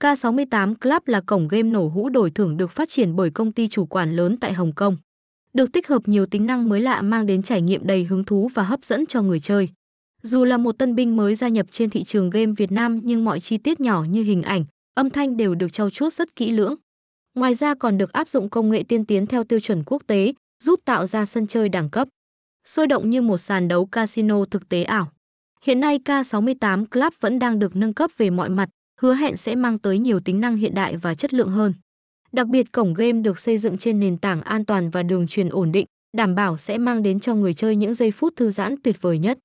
K68 Club là cổng game nổ hũ đổi thưởng được phát triển bởi công ty chủ quản lớn tại Hồng Kông. Được tích hợp nhiều tính năng mới lạ mang đến trải nghiệm đầy hứng thú và hấp dẫn cho người chơi. Dù là một tân binh mới gia nhập trên thị trường game Việt Nam nhưng mọi chi tiết nhỏ như hình ảnh, âm thanh đều được trau chuốt rất kỹ lưỡng. Ngoài ra còn được áp dụng công nghệ tiên tiến theo tiêu chuẩn quốc tế, giúp tạo ra sân chơi đẳng cấp. Sôi động như một sàn đấu casino thực tế ảo. Hiện nay K68 Club vẫn đang được nâng cấp về mọi mặt, hứa hẹn sẽ mang tới nhiều tính năng hiện đại và chất lượng hơn. Đặc biệt cổng game được xây dựng trên nền tảng an toàn và đường truyền ổn định, đảm bảo sẽ mang đến cho người chơi những giây phút thư giãn tuyệt vời nhất.